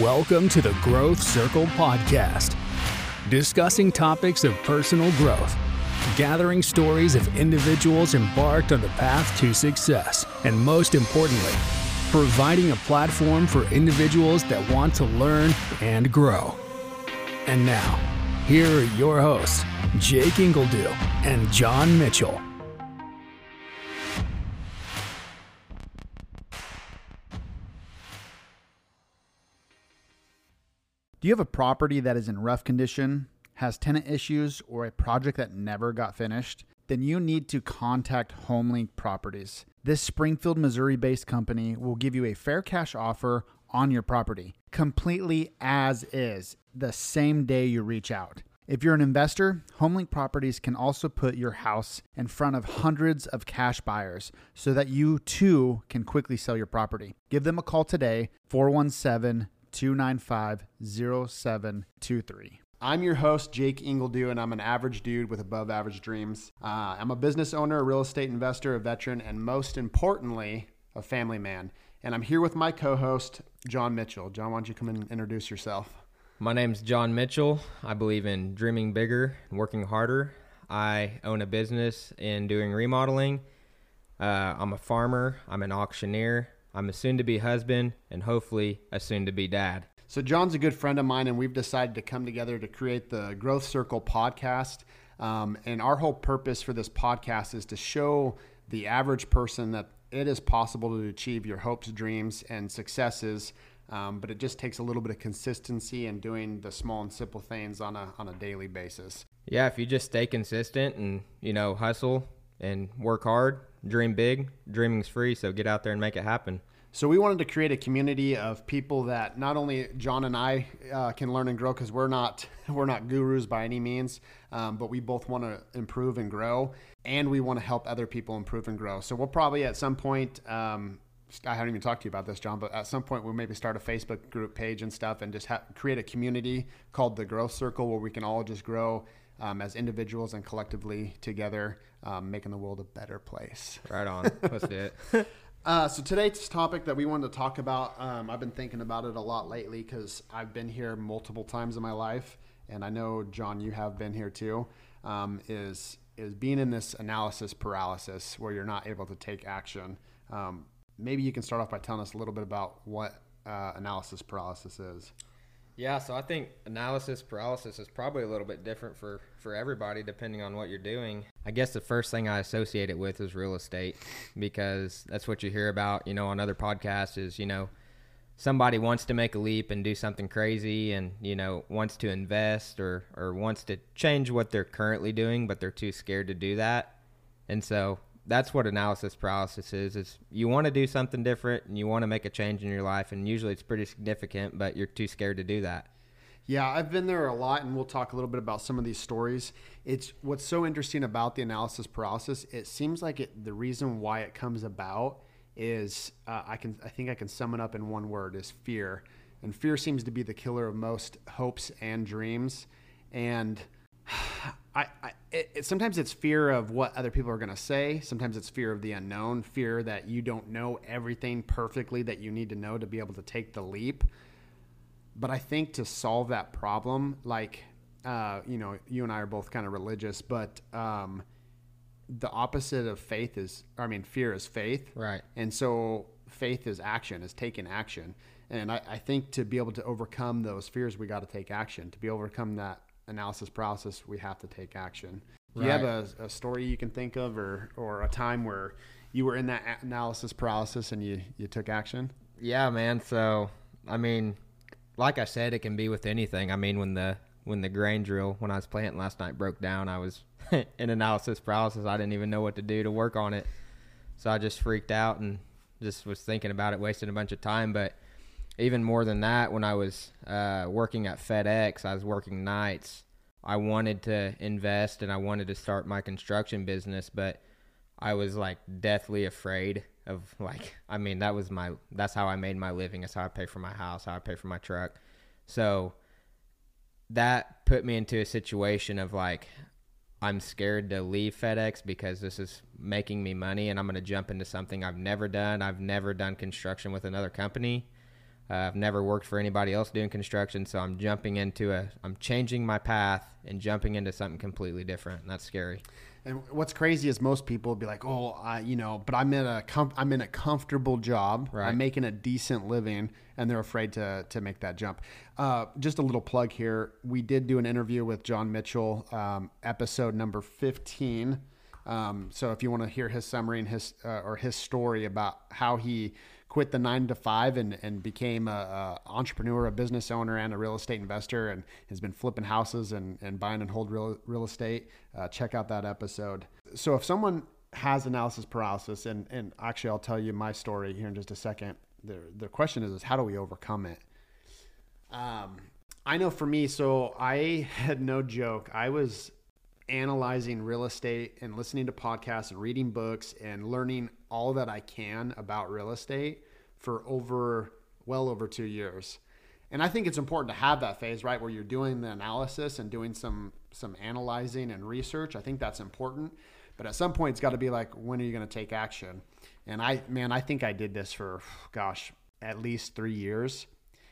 Welcome to the Growth Circle Podcast, discussing topics of personal growth, gathering stories of individuals embarked on the path to success, and most importantly, providing a platform for individuals that want to learn and grow. And now, here are your hosts, Jake Ingledue and John Mitchell. You have a property that is in rough condition, has tenant issues, or a project that never got finished? Then you need to contact HomeLink Properties. This Springfield, Missouri based company will give you a fair cash offer on your property, completely as is, the same day you reach out. If you're an investor, HomeLink Properties can also put your house in front of hundreds of cash buyers so that you too can quickly sell your property. Give them a call today, 417 295 0723. I'm your host, Jake Ingledue, and I'm an average dude with above average dreams. Uh, I'm a business owner, a real estate investor, a veteran, and most importantly, a family man. And I'm here with my co host, John Mitchell. John, why don't you come in and introduce yourself? My name's John Mitchell. I believe in dreaming bigger and working harder. I own a business in doing remodeling. Uh, I'm a farmer. I'm an auctioneer. I'm a soon to be husband and hopefully a soon to be dad. So, John's a good friend of mine, and we've decided to come together to create the Growth Circle podcast. Um, and our whole purpose for this podcast is to show the average person that it is possible to achieve your hopes, dreams, and successes. Um, but it just takes a little bit of consistency and doing the small and simple things on a on a daily basis. Yeah, if you just stay consistent and you know hustle and work hard, dream big. Dreaming's free, so get out there and make it happen. So we wanted to create a community of people that not only John and I uh, can learn and grow because we're not we're not gurus by any means, um, but we both want to improve and grow, and we want to help other people improve and grow. So we'll probably at some point. Um, I haven't even talked to you about this, John, but at some point we'll maybe start a Facebook group page and stuff, and just ha- create a community called the Growth Circle where we can all just grow um, as individuals and collectively together, um, making the world a better place. Right on. Let's do it. Uh, so today's topic that we wanted to talk about, um, I've been thinking about it a lot lately because I've been here multiple times in my life, and I know John, you have been here too. Um, is is being in this analysis paralysis where you're not able to take action. Um, maybe you can start off by telling us a little bit about what uh, analysis paralysis is. Yeah, so I think analysis paralysis is probably a little bit different for for everybody depending on what you're doing. I guess the first thing I associate it with is real estate because that's what you hear about, you know, on other podcasts is, you know, somebody wants to make a leap and do something crazy and, you know, wants to invest or or wants to change what they're currently doing, but they're too scared to do that. And so that's what analysis paralysis is is you want to do something different and you want to make a change in your life and usually it's pretty significant but you're too scared to do that. Yeah i've been there a lot and we'll talk a little bit about some of these stories. It's what's so interesting about the analysis paralysis it seems like it the reason why it comes about is uh, i can i think i can sum it up in one word is fear. And fear seems to be the killer of most hopes and dreams. And I, I it, it, sometimes it's fear of what other people are going to say. Sometimes it's fear of the unknown, fear that you don't know everything perfectly that you need to know to be able to take the leap. But I think to solve that problem, like, uh, you know, you and I are both kind of religious, but um, the opposite of faith is, I mean, fear is faith. Right. And so faith is action, is taking action. And I, I think to be able to overcome those fears, we got to take action. To be overcome that analysis paralysis, we have to take action. Do you have a, a, story you can think of, or or a time where you were in that analysis paralysis and you you took action? Yeah, man. So I mean, like I said, it can be with anything. I mean, when the when the grain drill when I was planting last night broke down, I was in analysis paralysis. I didn't even know what to do to work on it, so I just freaked out and just was thinking about it, wasting a bunch of time, but even more than that, when I was uh, working at FedEx, I was working nights. I wanted to invest and I wanted to start my construction business, but I was like deathly afraid of like I mean that was my that's how I made my living. That's how I pay for my house, how I pay for my truck. So that put me into a situation of like I'm scared to leave FedEx because this is making me money and I'm going to jump into something I've never done. I've never done construction with another company Uh, I've never worked for anybody else doing construction, so I'm jumping into a, I'm changing my path and jumping into something completely different. And that's scary. And what's crazy is most people be like, "Oh, I, you know, but I'm in a com- I'm in a comfortable job. Right. I'm making a decent living, and they're afraid to to make that jump." Uh, just a little plug here: we did do an interview with John Mitchell, um, episode number 15. Um, so if you want to hear his summary and his uh, or his story about how he quit the nine to five and, and became a, a entrepreneur, a business owner, and a real estate investor, and has been flipping houses and, and buying and hold real real estate. Uh, check out that episode. So if someone has analysis paralysis, and and actually I'll tell you my story here in just a second. The the question is is how do we overcome it? Um, I know for me, so I had no joke. I was analyzing real estate and listening to podcasts and reading books and learning all that I can about real estate for over well over two years. And I think it's important to have that phase, right, where you're doing the analysis and doing some some analyzing and research. I think that's important. But at some point, it's got to be like, when are you going to take action? And I, man, I think I did this for, gosh, at least three years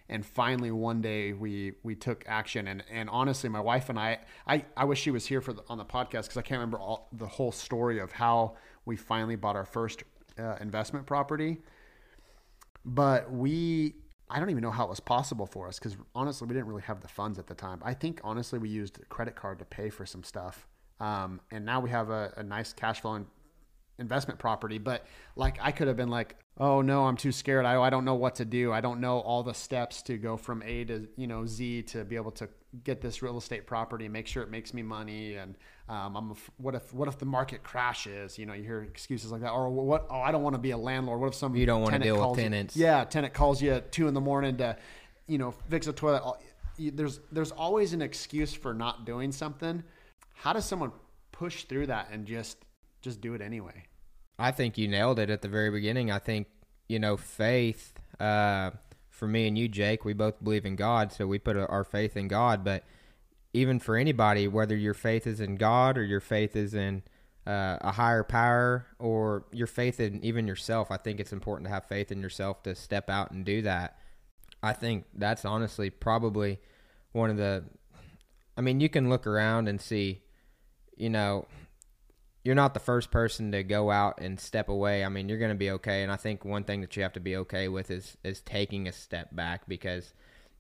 and finally one day we we took action and and honestly my wife and I I, I wish she was here for the, on the podcast because I can't remember all the whole story of how we finally bought our first uh, investment property but we I don't even know how it was possible for us because honestly we didn't really have the funds at the time. I think honestly we used a credit card to pay for some stuff um, and now we have a, a nice cash flow and investment property but like i could have been like oh no i'm too scared. I, I don't know what to do. I don't know all the steps to go from a to you know z to be able to get this real estate property make sure it makes me money and um, i'm what if what if the market crashes? You know you hear excuses like that or what oh i don't want to be a landlord. What if some You don't wanna tenant deal with calls you- tenants. yeah tenant calls you at two in the morning to you know fix a toilet. There's there's always an excuse for not doing something. How does someone push through that and just just do it anyway I think you nailed it at the very beginning. I think, you know, faith, uh, for me and you, Jake, we both believe in God, so we put our faith in God. But even for anybody, whether your faith is in God or your faith is in uh, a higher power or your faith in even yourself, I think it's important to have faith in yourself to step out and do that. I think that's honestly probably one of the. I mean, you can look around and see, you know, you're not the first person to go out and step away. I mean, you're going to be okay. And I think one thing that you have to be okay with is is taking a step back because,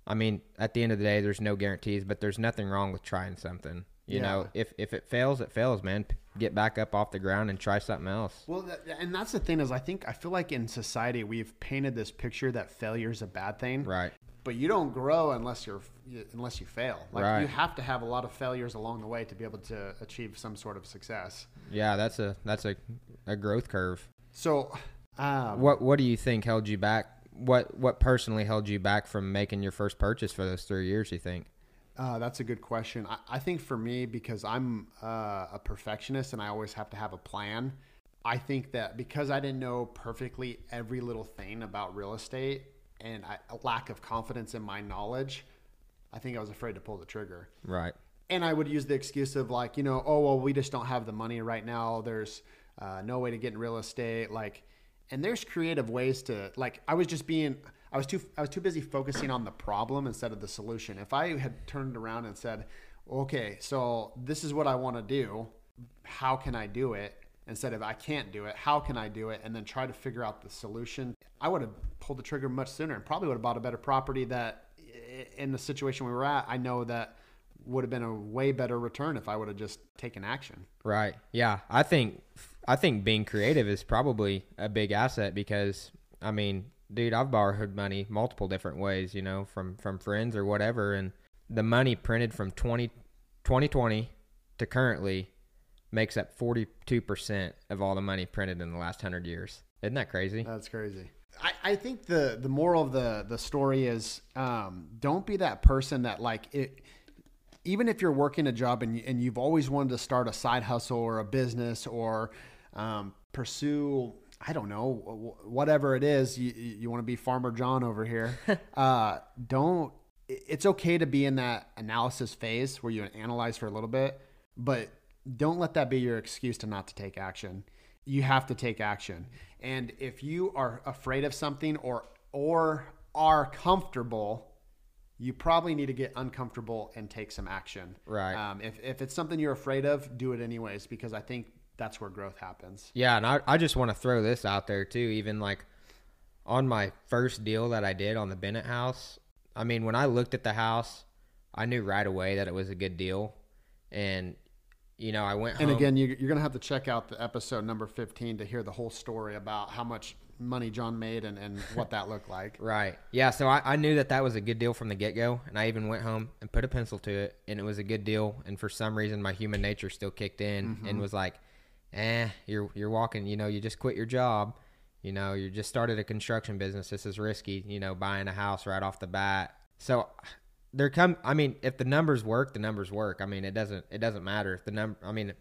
I mean, at the end of the day, there's no guarantees, but there's nothing wrong with trying something. You Yeah. know, if if it fails, it fails, man. Get back up off the ground and try something else. Well, that, and that's the thing is, I think I feel like in society we've painted this picture that failure is a bad thing, Right. But you don't grow unless you're unless you fail. Like Right. you have to have a lot of failures along the way to be able to achieve some sort of success. Yeah, that's a that's a, a growth curve. So, um, What what do you think held you back? What what personally held you back from making your first purchase for those three years? You think? Uh, that's a good question. I, I think for me, because I'm uh, a perfectionist and I always have to have a plan, I think that because I didn't know perfectly every little thing about real estate and I, a lack of confidence in my knowledge, I think I was afraid to pull the trigger. Right. And I would use the excuse of like, you know, oh well, we just don't have the money right now. There's uh, no way to get in real estate. Like, and there's creative ways to like. I was just being, I was too, I was too busy focusing on the problem instead of the solution. If I had turned around and said, okay, so this is what I want to do. How can I do it? Instead of I can't do it, how can I do it? And then try to figure out the solution. I would have pulled the trigger much sooner and probably would have bought a better property that in the situation we were at, I know that would have been a way better return if I would have just taken action. Right. Yeah. I think I think being creative is probably a big asset because I mean, dude, I've borrowed money multiple different ways, you know, from from friends or whatever and the money printed from 20, 2020 to currently makes up 42% of all the money printed in the last 100 years. Isn't that crazy? That's crazy. I, think the the moral of the the story is um, don't be that person that like it. Even if you're working a job and, and you've always wanted to start a side hustle or a business or um, pursue, I don't know, whatever it is, you, you want to be Farmer John over here. uh, don't. It's okay to be in that analysis phase where you analyze for a little bit, but don't let that be your excuse to not to take action. You have to take action. And if you are afraid of something or or are comfortable, you probably need to get uncomfortable and take some action. Right. Um, if, if it's something you're afraid of, do it anyways because I think that's where growth happens. Yeah, and I, I just want to throw this out there too. Even like on my first deal that I did on the Bennett house, I mean, when I looked at the house, I knew right away that it was a good deal. And, you know, I went And again, you, you're going to have to check out the episode number 15 to hear the whole story about how much money John made and, and what that looked like. Right. Yeah. So I, I knew that that was a good deal from the get go. And I even went home and put a pencil to it. And it was a good deal. And for some reason, my human nature still kicked in and was like, eh, you're, you're walking, you know, you just quit your job. You know, you just started a construction business. This is risky, you know, buying a house right off the bat. So there come, I mean, if the numbers work, the numbers work. I mean, it doesn't, it doesn't matter if the number, I mean,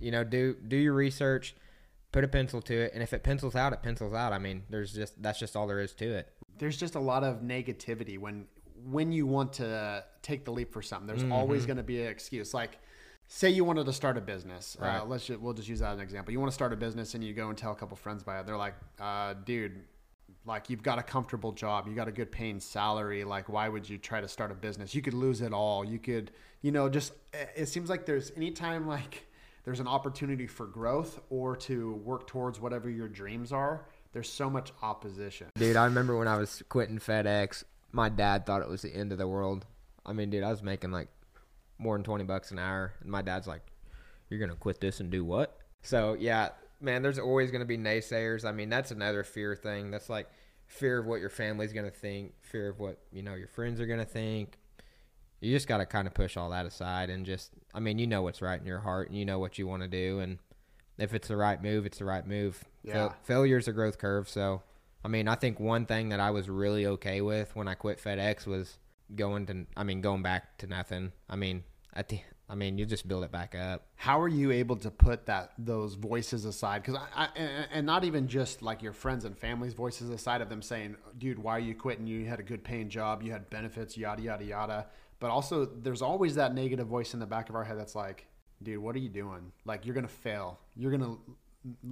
you know, do, do your research, put a pencil to it. And if it pencils out, it pencils out. I mean, there's just, that's just all there is to it. There's just a lot of negativity when when you want to take the leap for something. There's always going to be an excuse. Like, say you wanted to start a business. Uh, Right. let's just, we'll just use that as an example. You want to start a business and you go and tell a couple friends about it. They're like, uh, dude, like you've got a comfortable job, you got a good paying salary. Like, why would you try to start a business? You could lose it all. You could, you know, just it it seems like there's anytime like there's an opportunity for growth or to work towards whatever your dreams are. There's so much opposition. Dude, I remember when I was quitting FedEx, my dad thought it was the end of the world. I mean, dude, I was making like more than 20 bucks an hour. And my dad's like, You're going to quit this and do what? So, yeah, man, there's always going to be naysayers. I mean, that's another fear thing. That's like fear of what your family's going to think, fear of what, you know, your friends are going to think. You just got to kind of push all that aside and just, I mean, you know what's right in your heart and you know what you want to do. And if it's the right move, it's the right move. Yeah. failure's a growth curve. So, I mean, I think one thing that I was really okay with when I quit FedEx was going to, I mean, going back to nothing. I mean, at the, I mean, you just build it back up. how are you able to put that those voices aside? Because I, I and- and not even just like your friends and family's voices aside of them saying dude why are you quitting? You had a good paying job. You had benefits yada yada yada. But also there's always that negative voice in the back of our head that's like dude what are you doing? Like you're gonna fail. You're gonna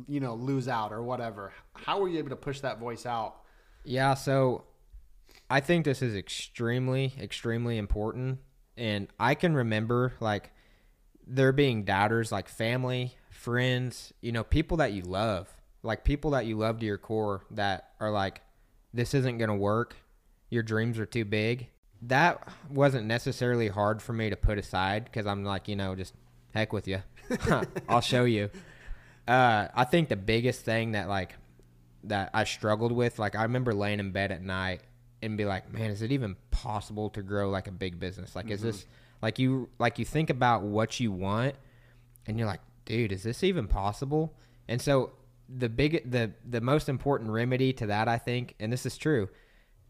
you know lose out or whatever. How were you able to push that voice out? Yeah, so I think this is extremely, extremely important. And I can remember like there being doubters, like family, friends, you know, people that you love, like people that you love to your core that are like, this isn't going to work. Your dreams are too big. That wasn't necessarily hard for me to put aside because I'm like, you know, just heck with you. I'll show you. Uh, I think the biggest thing that like that I struggled with. Like I remember laying in bed at night and be like, man, is it even possible to grow like a big business? Like, is this mm-hmm. like you like you think about what you want and you're like, dude, is this even possible? And so the big the the most important remedy to that, I think, and this is true,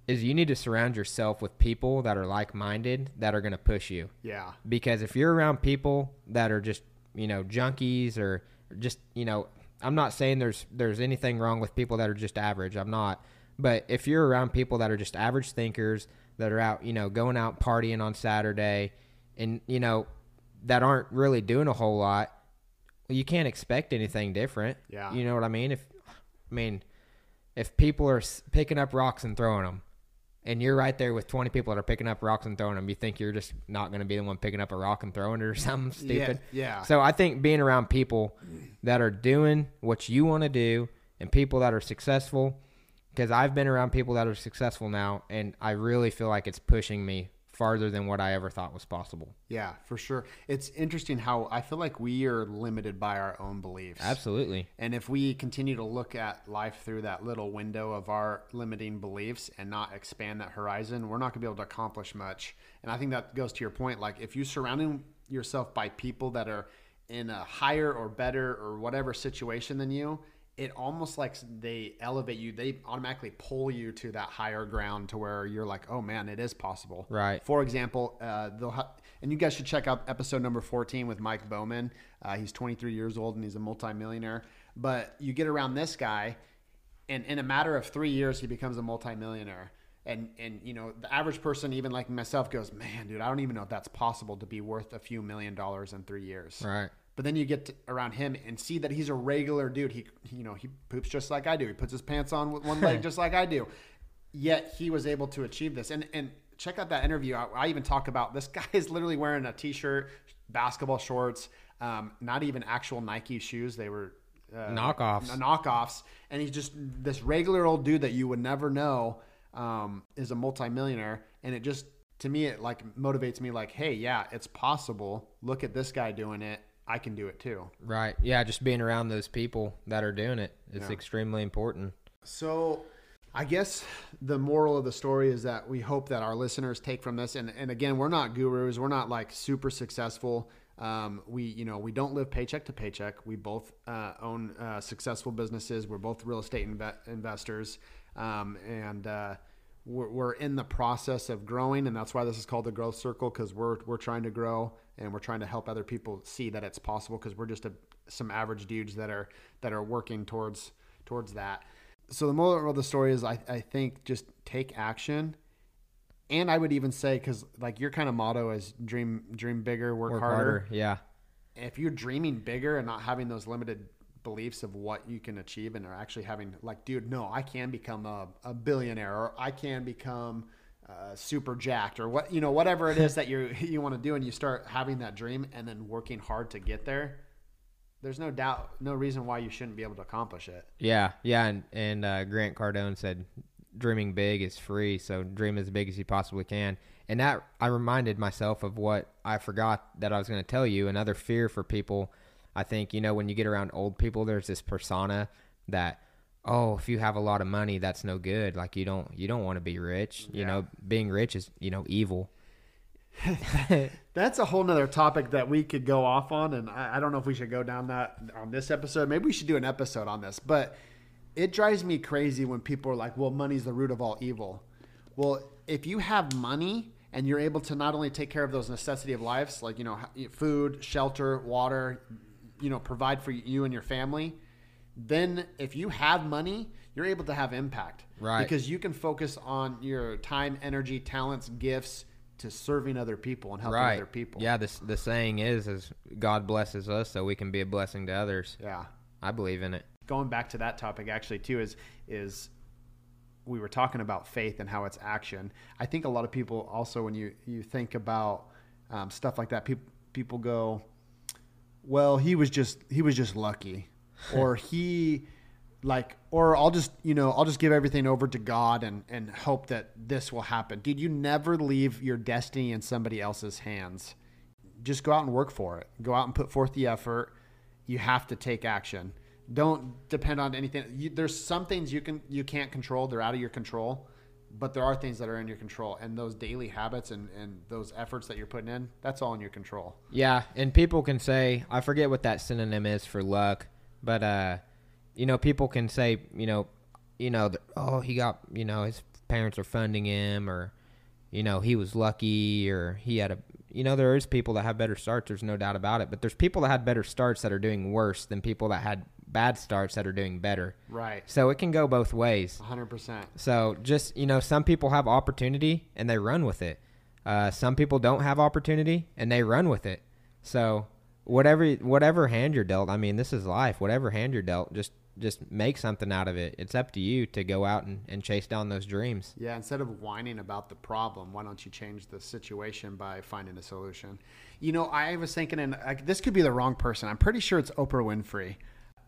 is you need to surround yourself with people that are like minded that are going to push you. Yeah. Because if you're around people that are just you know junkies or just you know i'm not saying there's there's anything wrong with people that are just average. I'm not but if you're around people that are just average thinkers that are out you know going out partying on saturday and you know that aren't really doing a whole lot you can't expect anything different Yeah. you know what i mean if i mean if people are picking up rocks and throwing them and you're right there with 20 people that are picking up rocks and throwing them, you think you're just not going to be the one picking up a rock and throwing it or something stupid. Yeah, yeah. So I think being around people that are doing what you want to do and people that are successful, because I've been around people that are successful now, and I really feel like it's pushing me farther than what I ever thought was possible. yeah for sure it's interesting how i feel like we are limited by our own beliefs Absolutely. And if we continue to look at life through that little window of our limiting beliefs and not expand that horizon, we're not going to be able to accomplish much. And I think that goes to your point. Like if you're surrounding yourself by people that are in a higher or better or whatever situation than you, it almost like they elevate you. They automatically pull you to that higher ground to where you're like, oh man, it is possible. Right. For example, uh, they'll ha- and you guys should check out episode number 14 with Mike Bowman. Uh, he's 23 years old and he's a multimillionaire. But you get around this guy, and in a matter of three years, he becomes a multimillionaire. And and you know the average person, even like myself, goes, man, dude, I don't even know if that's possible to be worth a few million dollars in three years. Right. But then you get to, around him and see that he's a regular dude. He, you know, he poops just like I do. He puts his pants on with one leg just like I do. yet he was able to achieve this. And and check out that interview. I, I even talk about this guy is literally wearing a t-shirt, basketball shorts, um, not even actual Nike shoes. They were uh, Knockoffs. knockoffs, and he's just this regular old dude that you would never know um, is a multimillionaire, and it just to me it like motivates me like, hey, yeah, it's possible. Look at this guy doing it. I can do it too. Right. Yeah. Just being around those people that are doing it is Yeah. extremely important. So, I guess the moral of the story is that we hope that our listeners take from this, and, and again, we're not gurus, we're not like super successful. Um, we, you know, we don't live paycheck to paycheck. We both uh, own uh, successful businesses. We're both real estate inve- investors, um, and uh, we're, we're in the process of growing, and that's why this is called the Growth Circle because we're we're trying to grow and we're trying to help other people see that it's possible because we're just a, some average dudes that are that are working towards towards that. So the moral of the story is, I, I think just take action, and I would even say because like your kind of motto is dream dream bigger, work, Work harder. harder. Yeah. If you're dreaming bigger and not having those limited beliefs of what you can achieve, and are actually having like, dude, no, I can become a, a billionaire, or I can become uh, super jacked, or what you know, whatever it is that you you want to do, and you start having that dream and then working hard to get there. There's no doubt, no reason why you shouldn't be able to accomplish it. Yeah. Yeah. And, and uh, Grant Cardone said, dreaming big is free. So dream as big as you possibly can. And that I reminded myself of what I forgot that I was going to tell you. Another fear for people. I think, you know, when you get around old people, there's this persona that, oh, if you have a lot of money, that's no good. Like you don't, you don't want to be rich. You Yeah. know, being rich is, you know, evil. That's a whole nother topic that we could go off on, and I, I don't know if we should go down that on this episode. Maybe we should do an episode on this, but it drives me crazy when people are like, "Well, money's the root of all evil." Well, if you have money and you're able to not only take care of those necessity of lives, like you know, food, shelter, water, you know, provide for you and your family, then if you have money, you're able to have impact, Right. Because you can focus on your time, energy, talents, gifts to serving other people and helping right. other people. Yeah. The, the saying is, is God blesses us so we can be a blessing to others. yeah. I believe in it. Going back to that topic, actually, too, is is we were talking about faith and how it's action. I think a lot of people also, when you you think about um, stuff like that, people people go, "Well, he was just he was just lucky," or he like or I'll just you know I'll just give everything over to God and and hope that this will happen. Dude, you never leave your destiny in somebody else's hands. Just go out and work for it. Go out and put forth the effort. You have to take action. Don't depend on anything. You, there's some things you can you can't control. They're out of your control. But there are things that are in your control, and those daily habits and, and those efforts that you're putting in, that's all in your control. Yeah, and people can say I forget what that synonym is for luck, but uh, you know, people can say, you know, you know, oh, he got, you know, his parents are funding him, or you know, he was lucky, or he had a, you know, there is people that have better starts. There's no doubt about it, but there's people that had better starts that are doing worse than people that had bad starts that are doing better. Right. So it can go both ways. 100%. So just you know, some people have opportunity and they run with it. Uh, some people don't have opportunity and they run with it. So whatever whatever hand you're dealt, I mean, this is life. Whatever hand you're dealt, just just make something out of it. It's up to you to go out and, and chase down those dreams. Yeah, instead of whining about the problem, why don't you change the situation by finding a solution? You know, I was thinking, and like, this could be the wrong person. I'm pretty sure it's Oprah Winfrey.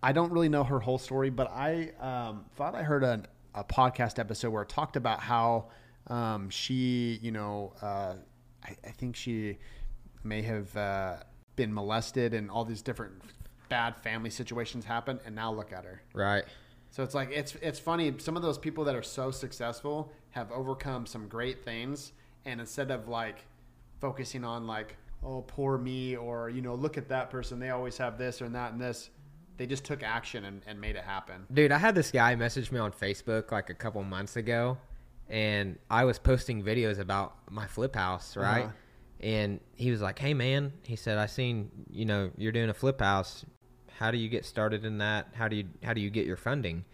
I don't really know her whole story, but I um, thought I heard a, a podcast episode where it talked about how um, she, you know, uh, I, I think she may have uh, been molested and all these different bad family situations happen and now look at her. Right. So it's like it's it's funny. Some of those people that are so successful have overcome some great things, and instead of like focusing on like oh poor me or you know look at that person they always have this or that and this, they just took action and, and made it happen. Dude, I had this guy message me on Facebook like a couple months ago, and I was posting videos about my flip house, right? Uh-huh. And he was like, "Hey, man," he said, "I seen you know you're doing a flip house. How do you get started in that? How do you how do you get your funding?"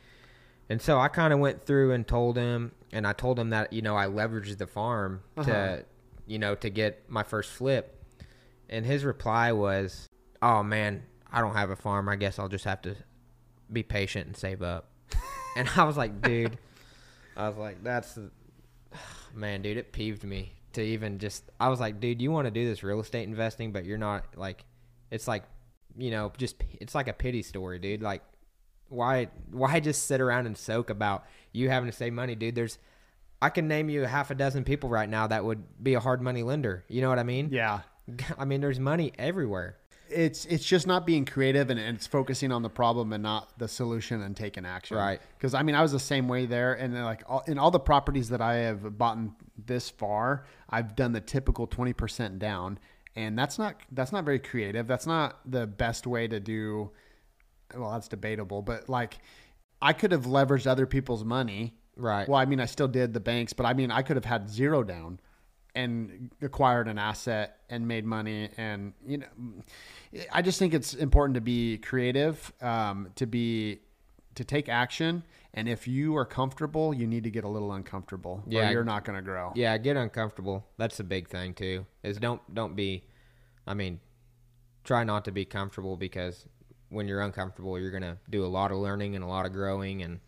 And so I kind of went through and told him, and I told him that you know I leveraged the farm Uh-huh. to you know to get my first flip, and his reply was, "Oh man, I don't have a farm. I guess I'll just have to be patient and save up." and I was like, "Dude." I was like, that's man, dude, it peeved me to even just. I was like, dude, you want to do this real estate investing, but you're not like, it's like, you know, just it's like a pity story, dude. Like, why, why just sit around and soak about you having to save money, dude? There's, I can name you half a dozen people right now that would be a hard money lender. You know what I mean? Yeah. I mean, there's money everywhere. It's it's just not being creative and and it's focusing on the problem and not the solution and taking action. Right. Because I mean, I was the same way there, and like all, in all the properties that I have bought this far, I've done the typical twenty percent down, and that's not that's not very creative. That's not the best way to do. Well, that's debatable, but like, I could have leveraged other people's money. Right. Well, I mean, I still did the banks, but I mean, I could have had zero down and acquired an asset and made money and you know i just think it's important to be creative um, to be to take action and if you are comfortable you need to get a little uncomfortable yeah you're not going to grow. yeah get uncomfortable. That's a big thing too is don't don't be i mean try not to be comfortable because when you're uncomfortable you're going to do a lot of learning and a lot of growing and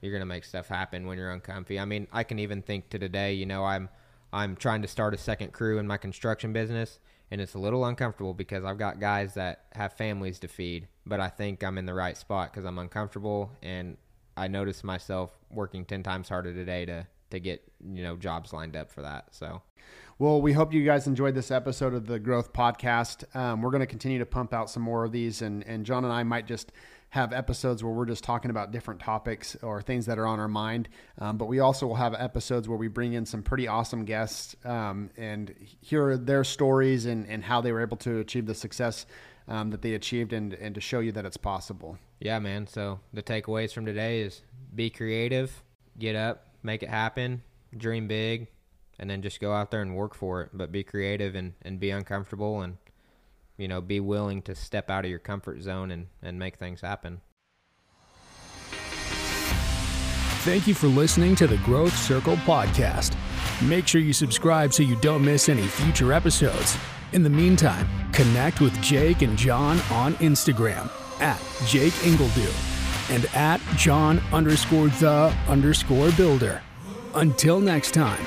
you're going to make stuff happen when you're uncomfy. I mean i can even think to today you know i'm I'm trying to start a second crew in my construction business, and it's a little uncomfortable because I've got guys that have families to feed, but I think I'm in the right spot because I'm uncomfortable and I noticed myself working 10 times harder today to to get, you know, jobs lined up for that. So well, we hope you guys enjoyed this episode of the Growth Podcast. Um, we're going to continue to pump out some more of these, and, and John and I might just have episodes where we're just talking about different topics or things that are on our mind. Um, but we also will have episodes where we bring in some pretty awesome guests um, and hear their stories and, and how they were able to achieve the success um, that they achieved and, and to show you that it's possible. Yeah, man. So the takeaways from today is be creative, get up, make it happen, dream big, and then just go out there and work for it. But be creative and, and be uncomfortable and you know, be willing to step out of your comfort zone and, and make things happen. Thank you for listening to the Growth Circle podcast. Make sure you subscribe so you don't miss any future episodes. In the meantime, connect with Jake and John on Instagram at Jake Ingledue and at John underscore the underscore builder. Until next time.